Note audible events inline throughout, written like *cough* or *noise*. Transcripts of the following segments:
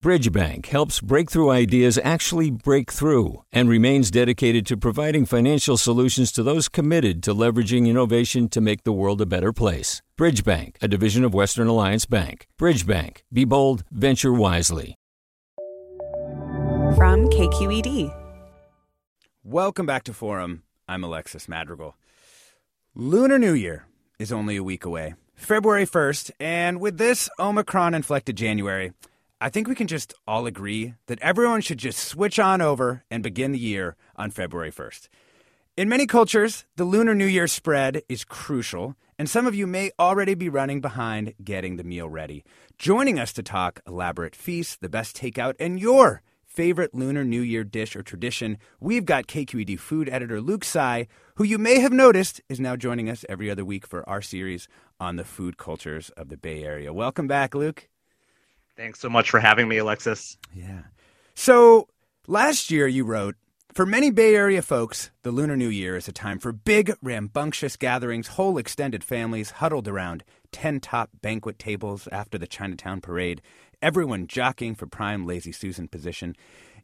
Bridgebank helps breakthrough ideas actually break through and remains dedicated to providing financial solutions to those committed to leveraging innovation to make the world a better place. Bridgebank, a division of Western Alliance Bank. Bridgebank, be bold, venture wisely. From KQED. Welcome back to Forum. I'm Alexis Madrigal. Lunar New Year is only a week away, February 1st, and with this Omicron inflected January, I think we can just all agree that everyone should just switch on over and begin the year on February 1st. In many cultures, the Lunar New Year spread is crucial, and some of you may already be running behind getting the meal ready. Joining us to talk elaborate feasts, the best takeout, and your favorite Lunar New Year dish or tradition, we've got KQED food editor Luke Tsai, who you may have noticed is now joining us every other week for our series on the food cultures of the Bay Area. Welcome back, Luke. Thanks so much for having me, Alexis. Yeah. So last year you wrote, for many Bay Area folks, the Lunar New Year is a time for big, rambunctious gatherings, whole extended families huddled around 10 top banquet tables after the Chinatown parade, everyone jockeying for prime Lazy Susan position.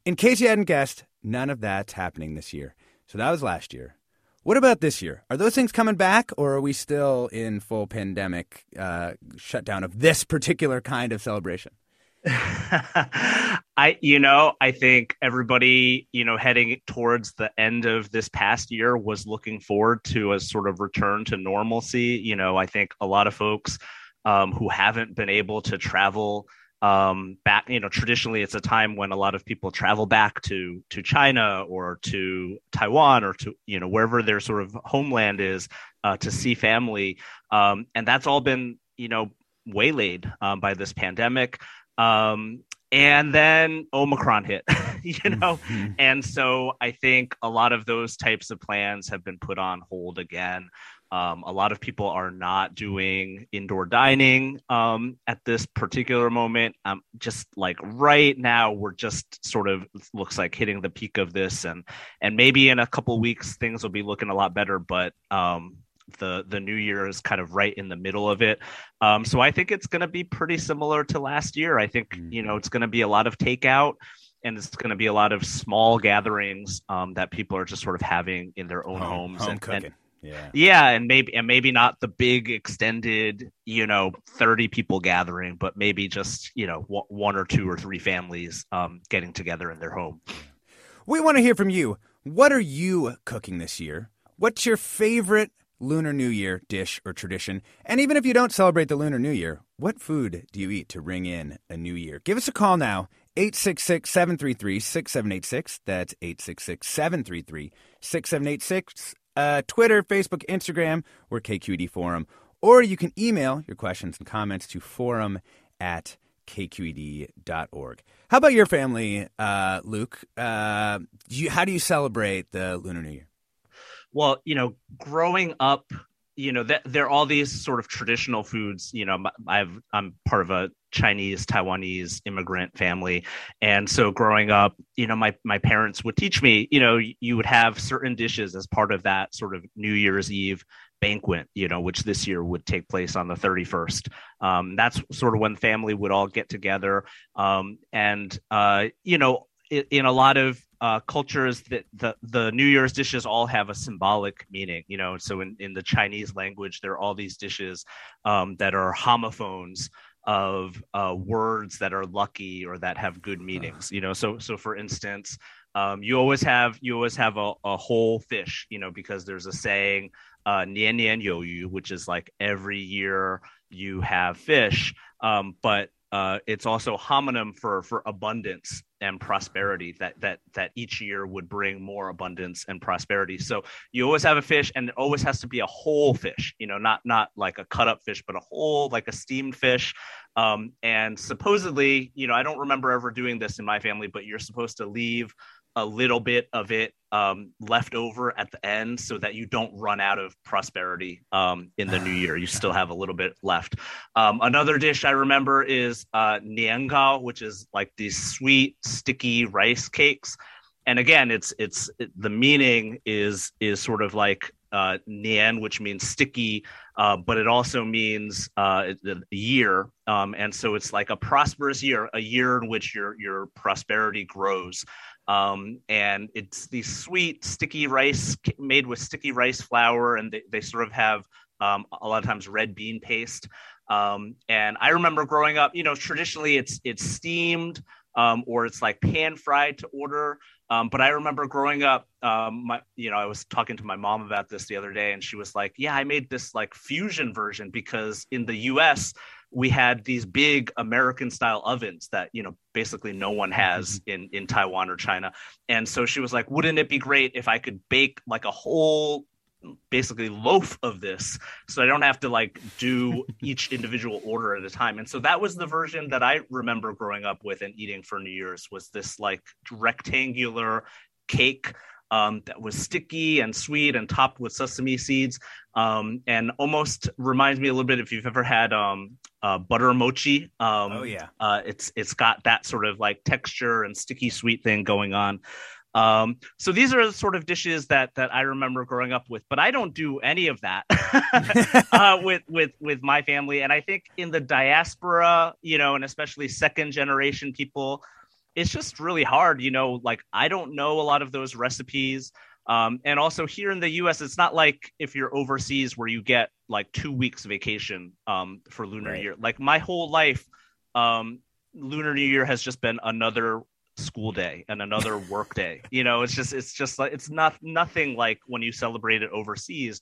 In case you hadn't guessed, none of that's happening this year. So that was last year. What about this year? Are those things coming back, or are we still in full pandemic uh, shutdown of this particular kind of celebration? *laughs* I, you know, I think everybody, you know, heading towards the end of this past year was looking forward to a sort of return to normalcy. You know, I think a lot of folks um, who haven't been able to travel um, back, you know, traditionally it's a time when a lot of people travel back to to China or to Taiwan or to you know wherever their sort of homeland is uh, to see family, um, and that's all been you know waylaid um, by this pandemic. Um, and then Omicron hit, *laughs* you know? Mm-hmm. And so I think a lot of those types of plans have been put on hold again. Um, a lot of people are not doing indoor dining um, at this particular moment. Um, just like right now, we're just sort of looks like hitting the peak of this, and and maybe in a couple weeks things will be looking a lot better. But um, the the new year is kind of right in the middle of it um, so i think it's going to be pretty similar to last year i think you know it's going to be a lot of takeout and it's going to be a lot of small gatherings um, that people are just sort of having in their own home, homes home and, cooking. and yeah. Yeah, and maybe and maybe not the big extended, you know, 30 people gathering, but maybe just, you know, one or two or three families um, getting together in their home. We want to hear from you. What are you cooking this year? What's your favorite Lunar New Year dish or tradition? And even if you don't celebrate the Lunar New Year, what food do you eat to ring in a new year? Give us a call now, 866 733 6786. That's 866 733 6786. Uh, Twitter, Facebook, Instagram, or KQED Forum. Or you can email your questions and comments to forum at kqed.org. How about your family, uh, Luke? Uh, you, how do you celebrate the Lunar New Year? Well, you know, growing up, you know, that there are all these sort of traditional foods. You know, I've I'm part of a Chinese Taiwanese immigrant family, and so growing up, you know, my my parents would teach me, you know, you would have certain dishes as part of that sort of New Year's Eve banquet, you know, which this year would take place on the 31st. Um, that's sort of when family would all get together. Um, and, uh, you know, in, in, a lot of uh, cultures that the, the New Year's dishes all have a symbolic meaning, you know. So in, in the Chinese language, there are all these dishes um, that are homophones of uh, words that are lucky or that have good meanings, you know. So so for instance, um, you always have you always have a, a whole fish, you know, because there's a saying, uh, "nian nian you yu," which is like every year you have fish. Um, but uh, it's also homonym for for abundance and prosperity that that that each year would bring more abundance and prosperity. So you always have a fish and it always has to be a whole fish you know not not like a cut up fish but a whole like a steamed fish. Um, and supposedly you know i don't remember ever doing this in my family but you're supposed to leave a little bit of it um, left over at the end so that you don't run out of prosperity um, in the new year. You still have a little bit left. Um, another dish I remember is uh, niangao, which is like these sweet, sticky rice cakes. And again, it's it's it, the meaning is is sort of like uh, Nian, which means sticky, uh, but it also means uh, year. Um, and so it's like a prosperous year, a year in which your your prosperity grows. Um, and it's these sweet, sticky rice made with sticky rice flour, and they, they sort of have um, a lot of times red bean paste. Um, and I remember growing up, you know, traditionally it's it's steamed um, or it's like pan fried to order. Um, but I remember growing up, um, my, you know, I was talking to my mom about this the other day, and she was like, "Yeah, I made this like fusion version because in the U.S. we had these big American style ovens that you know basically no one has mm-hmm. in in Taiwan or China." And so she was like, "Wouldn't it be great if I could bake like a whole basically loaf of this so i don't have to like do *laughs* each individual order at a time and so that was the version that i remember growing up with and eating for new year's was this like rectangular cake um, that was sticky and sweet and topped with sesame seeds um, and almost reminds me a little bit if you've ever had um, uh, butter mochi um, oh yeah uh, it's it's got that sort of like texture and sticky sweet thing going on um, so these are the sort of dishes that that I remember growing up with, but I don't do any of that *laughs* *laughs* uh, with with with my family. And I think in the diaspora, you know, and especially second generation people, it's just really hard. You know, like I don't know a lot of those recipes. Um, and also here in the U.S., it's not like if you're overseas where you get like two weeks vacation um, for Lunar right. Year. Like my whole life, um, Lunar New Year has just been another school day and another *laughs* work day you know it's just it's just like it's not nothing like when you celebrate it overseas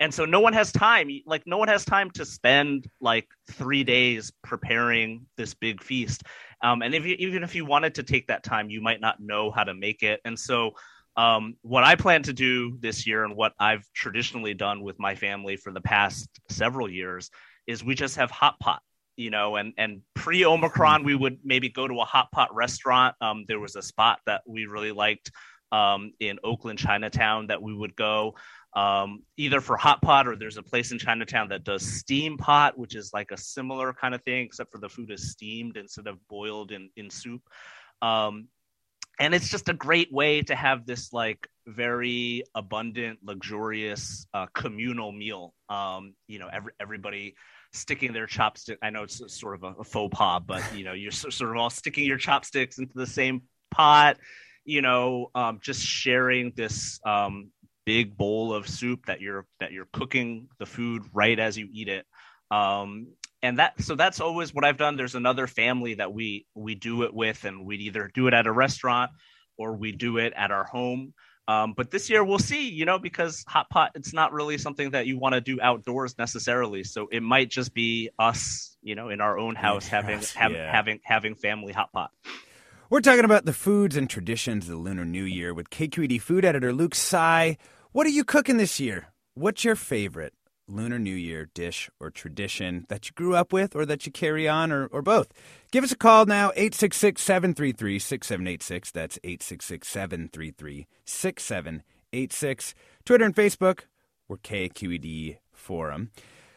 and so no one has time like no one has time to spend like three days preparing this big feast um, and if you, even if you wanted to take that time you might not know how to make it and so um, what i plan to do this year and what i've traditionally done with my family for the past several years is we just have hot pot you know, and and pre Omicron, we would maybe go to a hot pot restaurant. Um, there was a spot that we really liked um, in Oakland, Chinatown, that we would go um, either for hot pot or there's a place in Chinatown that does steam pot, which is like a similar kind of thing, except for the food is steamed instead of boiled in in soup. Um, and it's just a great way to have this like very abundant, luxurious, uh, communal meal. Um, you know, every everybody sticking their chopstick. I know it's sort of a, a faux pas, but you know, you're sort of all sticking your chopsticks into the same pot. You know, um, just sharing this um, big bowl of soup that you're that you're cooking the food right as you eat it. Um, and that so that's always what I've done. There's another family that we we do it with, and we'd either do it at a restaurant or we do it at our home. Um, but this year we'll see, you know, because hot pot it's not really something that you want to do outdoors necessarily. So it might just be us, you know, in our own house having have, yeah. having having family hot pot. We're talking about the foods and traditions of the Lunar New Year with KQED food editor Luke Tsai. What are you cooking this year? What's your favorite? Lunar New Year dish or tradition that you grew up with or that you carry on or, or both. Give us a call now, 866 733 6786. That's 866 733 6786. Twitter and Facebook, we're KQED Forum.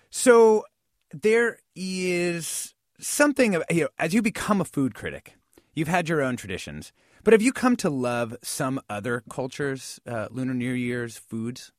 So there is something, you know, as you become a food critic, you've had your own traditions, but have you come to love some other cultures' uh, Lunar New Year's foods?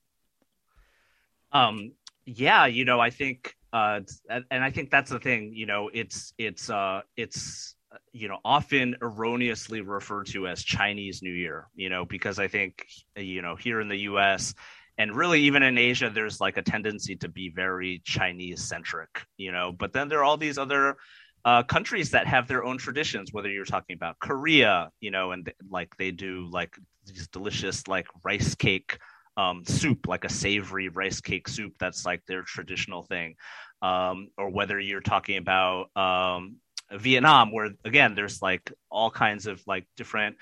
Um, yeah, you know, I think, uh, and I think that's the thing. You know, it's it's uh, it's you know often erroneously referred to as Chinese New Year. You know, because I think you know here in the U.S. and really even in Asia, there's like a tendency to be very Chinese centric. You know, but then there are all these other uh, countries that have their own traditions, whether you're talking about Korea, you know, and like they do like these delicious like rice cake um, soup, like a savory rice cake soup. That's like their traditional thing. Um, or whether you're talking about um, Vietnam, where again, there's like all kinds of like different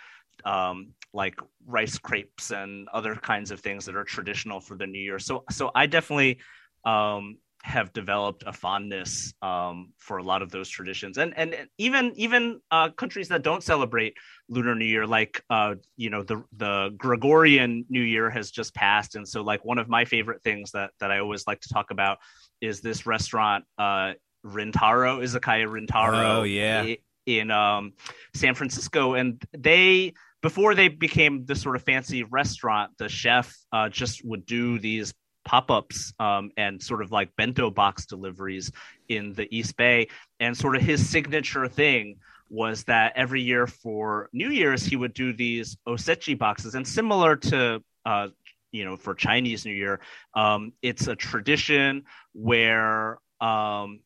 um, like rice crepes and other kinds of things that are traditional for the New Year. So, so I definitely um, have developed a fondness um, for a lot of those traditions, and and even even uh, countries that don't celebrate Lunar New Year, like uh, you know the the Gregorian New Year has just passed, and so like one of my favorite things that that I always like to talk about is this restaurant uh, Rintaro Izakaya Rintaro. Oh yeah. In, um, San Francisco, and they before they became this sort of fancy restaurant, the chef uh, just would do these pop-ups um, and sort of like bento box deliveries in the East Bay. And sort of his signature thing was that every year for New Year's he would do these osechi boxes, and similar to uh, you know for Chinese New Year, um, it's a tradition where um,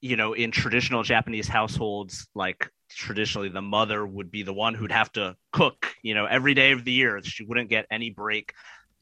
you know in traditional Japanese households, like traditionally the mother would be the one who'd have to cook, you know, every day of the year. She wouldn't get any break,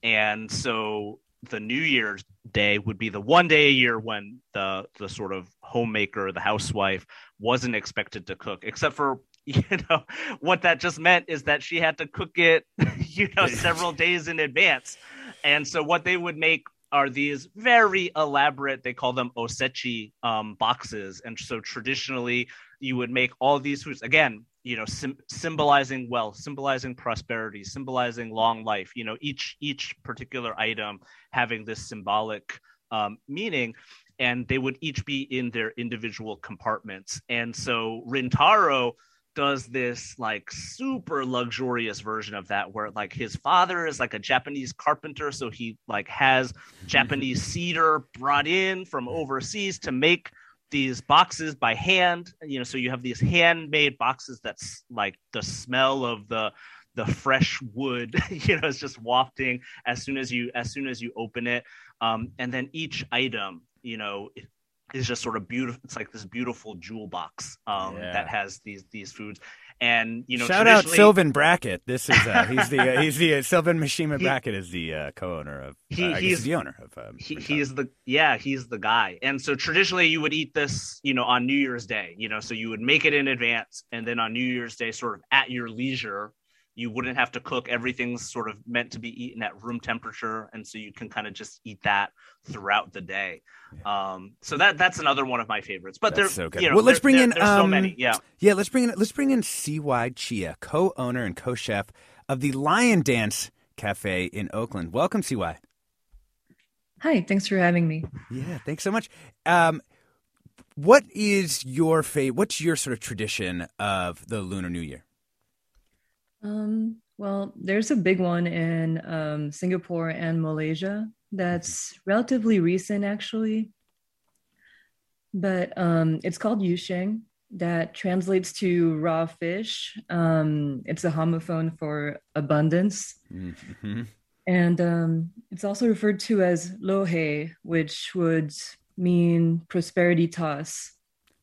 and so the New Year's Day would be the one day a year when the the sort of homemaker, the housewife, wasn't expected to cook, except for *laughs* you know what that just meant is that she had to cook it, *laughs* you know, several *laughs* days in advance. And so what they would make are these very elaborate they call them osechi um, boxes and so traditionally you would make all these foods again you know sim- symbolizing wealth symbolizing prosperity symbolizing long life you know each each particular item having this symbolic um, meaning and they would each be in their individual compartments. And so rintaro does this like super luxurious version of that where like his father is like a japanese carpenter so he like has japanese cedar brought in from overseas to make these boxes by hand you know so you have these handmade boxes that's like the smell of the the fresh wood *laughs* you know it's just wafting as soon as you as soon as you open it um, and then each item you know is just sort of beautiful it's like this beautiful jewel box um, yeah. that has these these foods and you know, shout out Sylvan Brackett. This is uh, he's the *laughs* uh, he's the uh, Sylvan Mishima he, Brackett is the uh, co-owner of. He, uh, he's the owner of. Um, he, he's the yeah he's the guy. And so traditionally you would eat this you know on New Year's Day. You know, so you would make it in advance, and then on New Year's Day, sort of at your leisure, you wouldn't have to cook. Everything's sort of meant to be eaten at room temperature and so you can kind of just eat that throughout the day. Yeah. um so that that's another one of my favorites. But there's so good. you know, well let's bring there, in there's um, so many yeah. yeah let's bring in let's bring in cy chia co-owner and co-chef of the lion dance cafe in oakland. Welcome cy hi thanks for having me. Yeah thanks so much. Um what is your favorite what's your sort of tradition of the lunar new year um, well, there's a big one in um, Singapore and Malaysia that's relatively recent, actually. But um, it's called Yusheng. That translates to raw fish. Um, it's a homophone for abundance. Mm-hmm. And um, it's also referred to as lo hei, which would mean prosperity toss.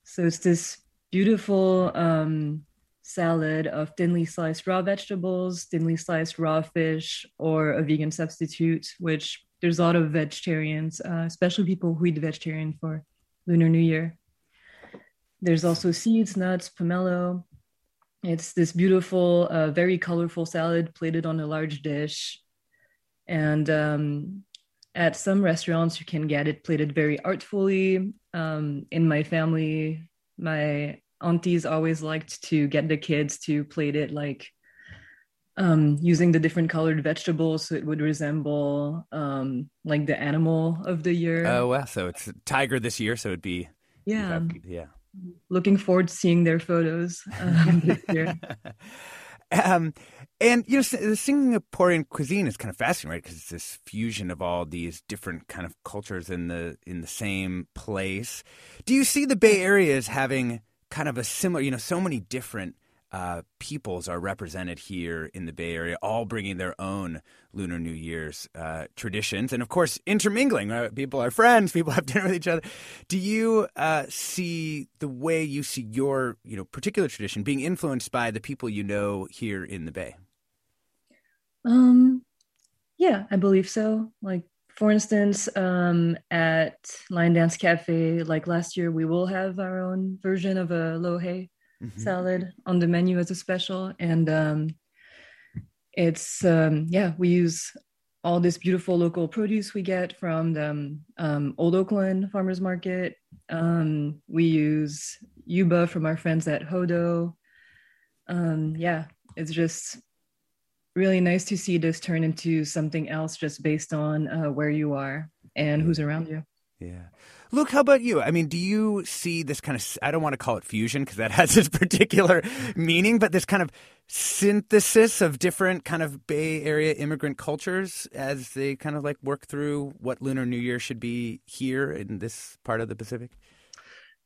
So it's this beautiful um, salad of thinly sliced raw vegetables, thinly sliced raw fish, or a vegan substitute, which there's a lot of vegetarians, uh, especially people who eat vegetarian for Lunar New Year. There's also seeds, nuts, pomelo. It's this beautiful, uh, very colorful salad plated on a large dish. And um, at some restaurants, you can get it plated very artfully. Um, in my family, my aunties always liked to get the kids to plate it like um, using the different colored vegetables so it would resemble um, like the animal of the year. Oh well, so it's tiger this year, so it'd be yeah, have, yeah. Looking forward to seeing their photos um, *laughs* this year. um, and you know, the Singaporean cuisine is kind of fascinating, right? Because it's this fusion of all these different kind of cultures in the in the same place. Do you see the Bay Area as having kind of a similar, you know, so many different uh, peoples are represented here in the Bay Area, all bringing their own Lunar New Year's uh, traditions, and of course intermingling. Right? People are friends. People have dinner with each other. Do you uh, see the way you see your, you know, particular tradition being influenced by the people you know here in the Bay? Um, yeah, I believe so. Like for instance, um, at Lion Dance Cafe, like last year, we will have our own version of a lo hei mm-hmm. salad on the menu as a special. And um, it's, um, yeah, we use all this beautiful local produce we get from the um, Old Oakland Farmers Market. Um, we use yuba from our friends at Hodo. Um, yeah, it's just really nice to see this turn into something else just based on uh, where you are and who's around you. Yeah. Luke, how about you? I mean, do you see this kind of, I don't want to call it fusion because that *laughs* has its particular meaning, but this kind of synthesis of different kind of Bay Area immigrant cultures as they kind of like work through what Lunar New Year should be here in this part of the Pacific?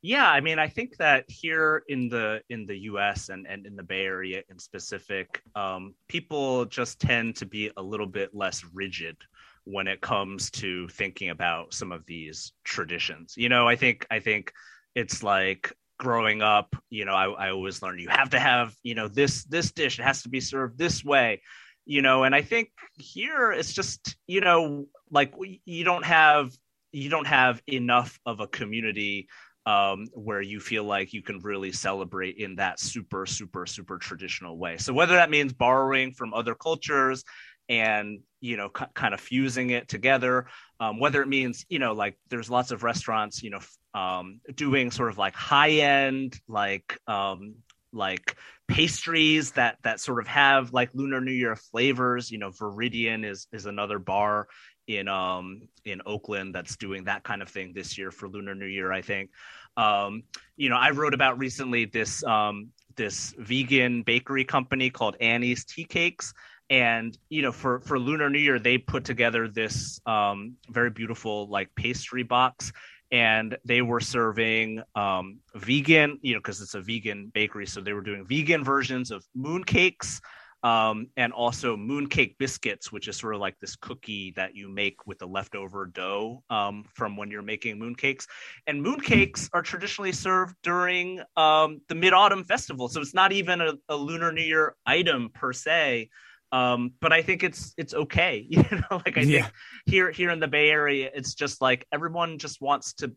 Yeah, I mean, I think that here in the in the U.S. and and in the Bay Area in specific, um, people just tend to be a little bit less rigid when it comes to thinking about some of these traditions. You know, I think I think it's like growing up, you know, I, I always learned you have to have, you know, this this dish it has to be served this way, you know, and I think here it's just, you know, like you don't have you don't have enough of a community um, where you feel like you can really celebrate in that super, super, super traditional way. So whether that means borrowing from other cultures and you know c- kind of fusing it together, um, whether it means you know like there's lots of restaurants you know um, doing sort of like high end like um, like pastries that that sort of have like lunar new year flavors you know viridian is is another bar in um in oakland that's doing that kind of thing this year for lunar new year i think. Um you know i wrote about recently this um this vegan bakery company called annie's T Cakes. And you know for for lunar new year they put together this um very beautiful like pastry box. And they were serving um, vegan, you know, because it's a vegan bakery. So they were doing vegan versions of mooncakes um, and also mooncake biscuits, which is sort of like this cookie that you make with the leftover dough um, from when you're making mooncakes. And mooncakes are traditionally served during um, the Mid Autumn Festival. So it's not even a, a Lunar New Year item per se. Um, but I think it's it's okay. *laughs* You know, like I yeah. think here here in the Bay Area, it's just like everyone just wants to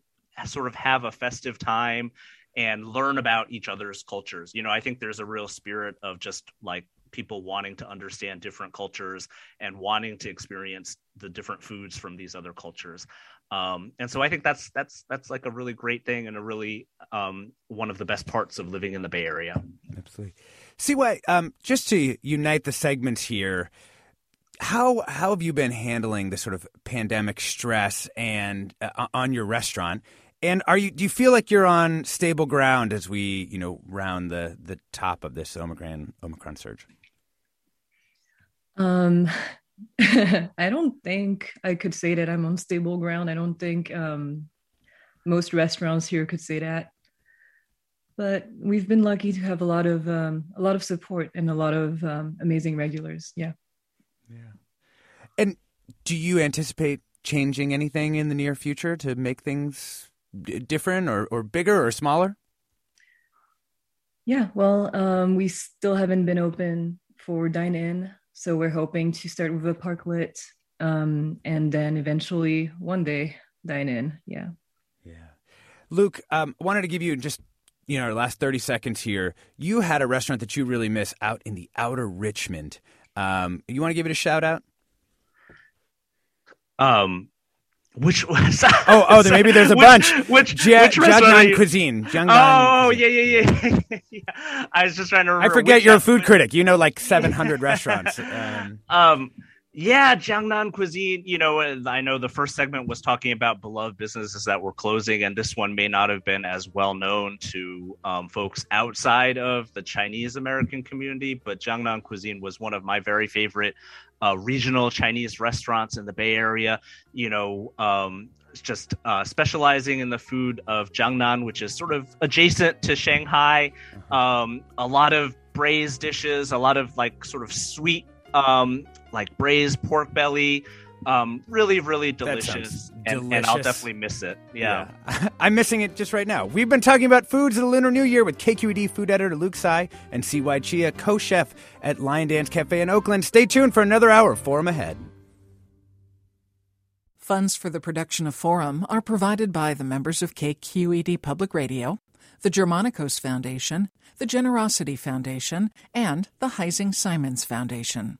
sort of have a festive time and learn about each other's cultures. You know, I think there's a real spirit of just like people wanting to understand different cultures and wanting to experience the different foods from these other cultures. Um, and so I think that's that's that's like a really great thing and a really um, one of the best parts of living in the Bay Area. Absolutely. CY? Um, just to unite the segments here, how how have you been handling the sort of pandemic stress and uh, on your restaurant? And are you do you feel like you're on stable ground as we you know round the the top of this Omicron Omicron surge? Um, *laughs* I don't think I could say that I'm on stable ground. I don't think um, most restaurants here could say that but we've been lucky to have a lot of um, a lot of support and a lot of um, amazing regulars. Yeah. Yeah. And do you anticipate changing anything in the near future to make things d- different or, or bigger or smaller? Yeah. Well, um, we still haven't been open for dine in, so we're hoping to start with a parklet, um, and then eventually one day dine in. Yeah. Yeah. Luke, um, wanted to give you just you know, our last 30 seconds here, you had a restaurant that you really miss out in the outer Richmond. Um, you want to give it a shout out? Um, which *laughs* was oh oh there, maybe there's a which, bunch which Jia, which restaurant cuisine Jiangnan oh cuisine. yeah yeah yeah. *laughs* yeah I was just trying to remember I forget you're a food critic you know like 700 restaurants um, *laughs* um yeah, Jiangnan cuisine. You know, I know the first segment was talking about beloved businesses that were closing, and this one may not have been as well known to um, folks outside of the Chinese American community. But Jiangnan cuisine was one of my very favorite uh, regional Chinese restaurants in the Bay Area. You know, um, just uh, specializing in the food of Jiangnan, which is sort of adjacent to Shanghai. Mm-hmm. Um, a lot of braised dishes, a lot of like sort of sweet um, like braised pork belly. Um, really, really delicious, and, delicious. and, I'll definitely miss it. Yeah, yeah. *laughs* I'm missing it just right now. We've been talking about foods of the Lunar New Year with KQED food editor Luke Tsai and CY Chia, co-chef at Lion Dance Cafe in Oakland. Stay tuned for another hour of Forum Ahead. Funds for the production of Forum are provided by the members of KQED Public Radio, the Germanacos Foundation, the Generosity Foundation, and the Heising Simons Foundation.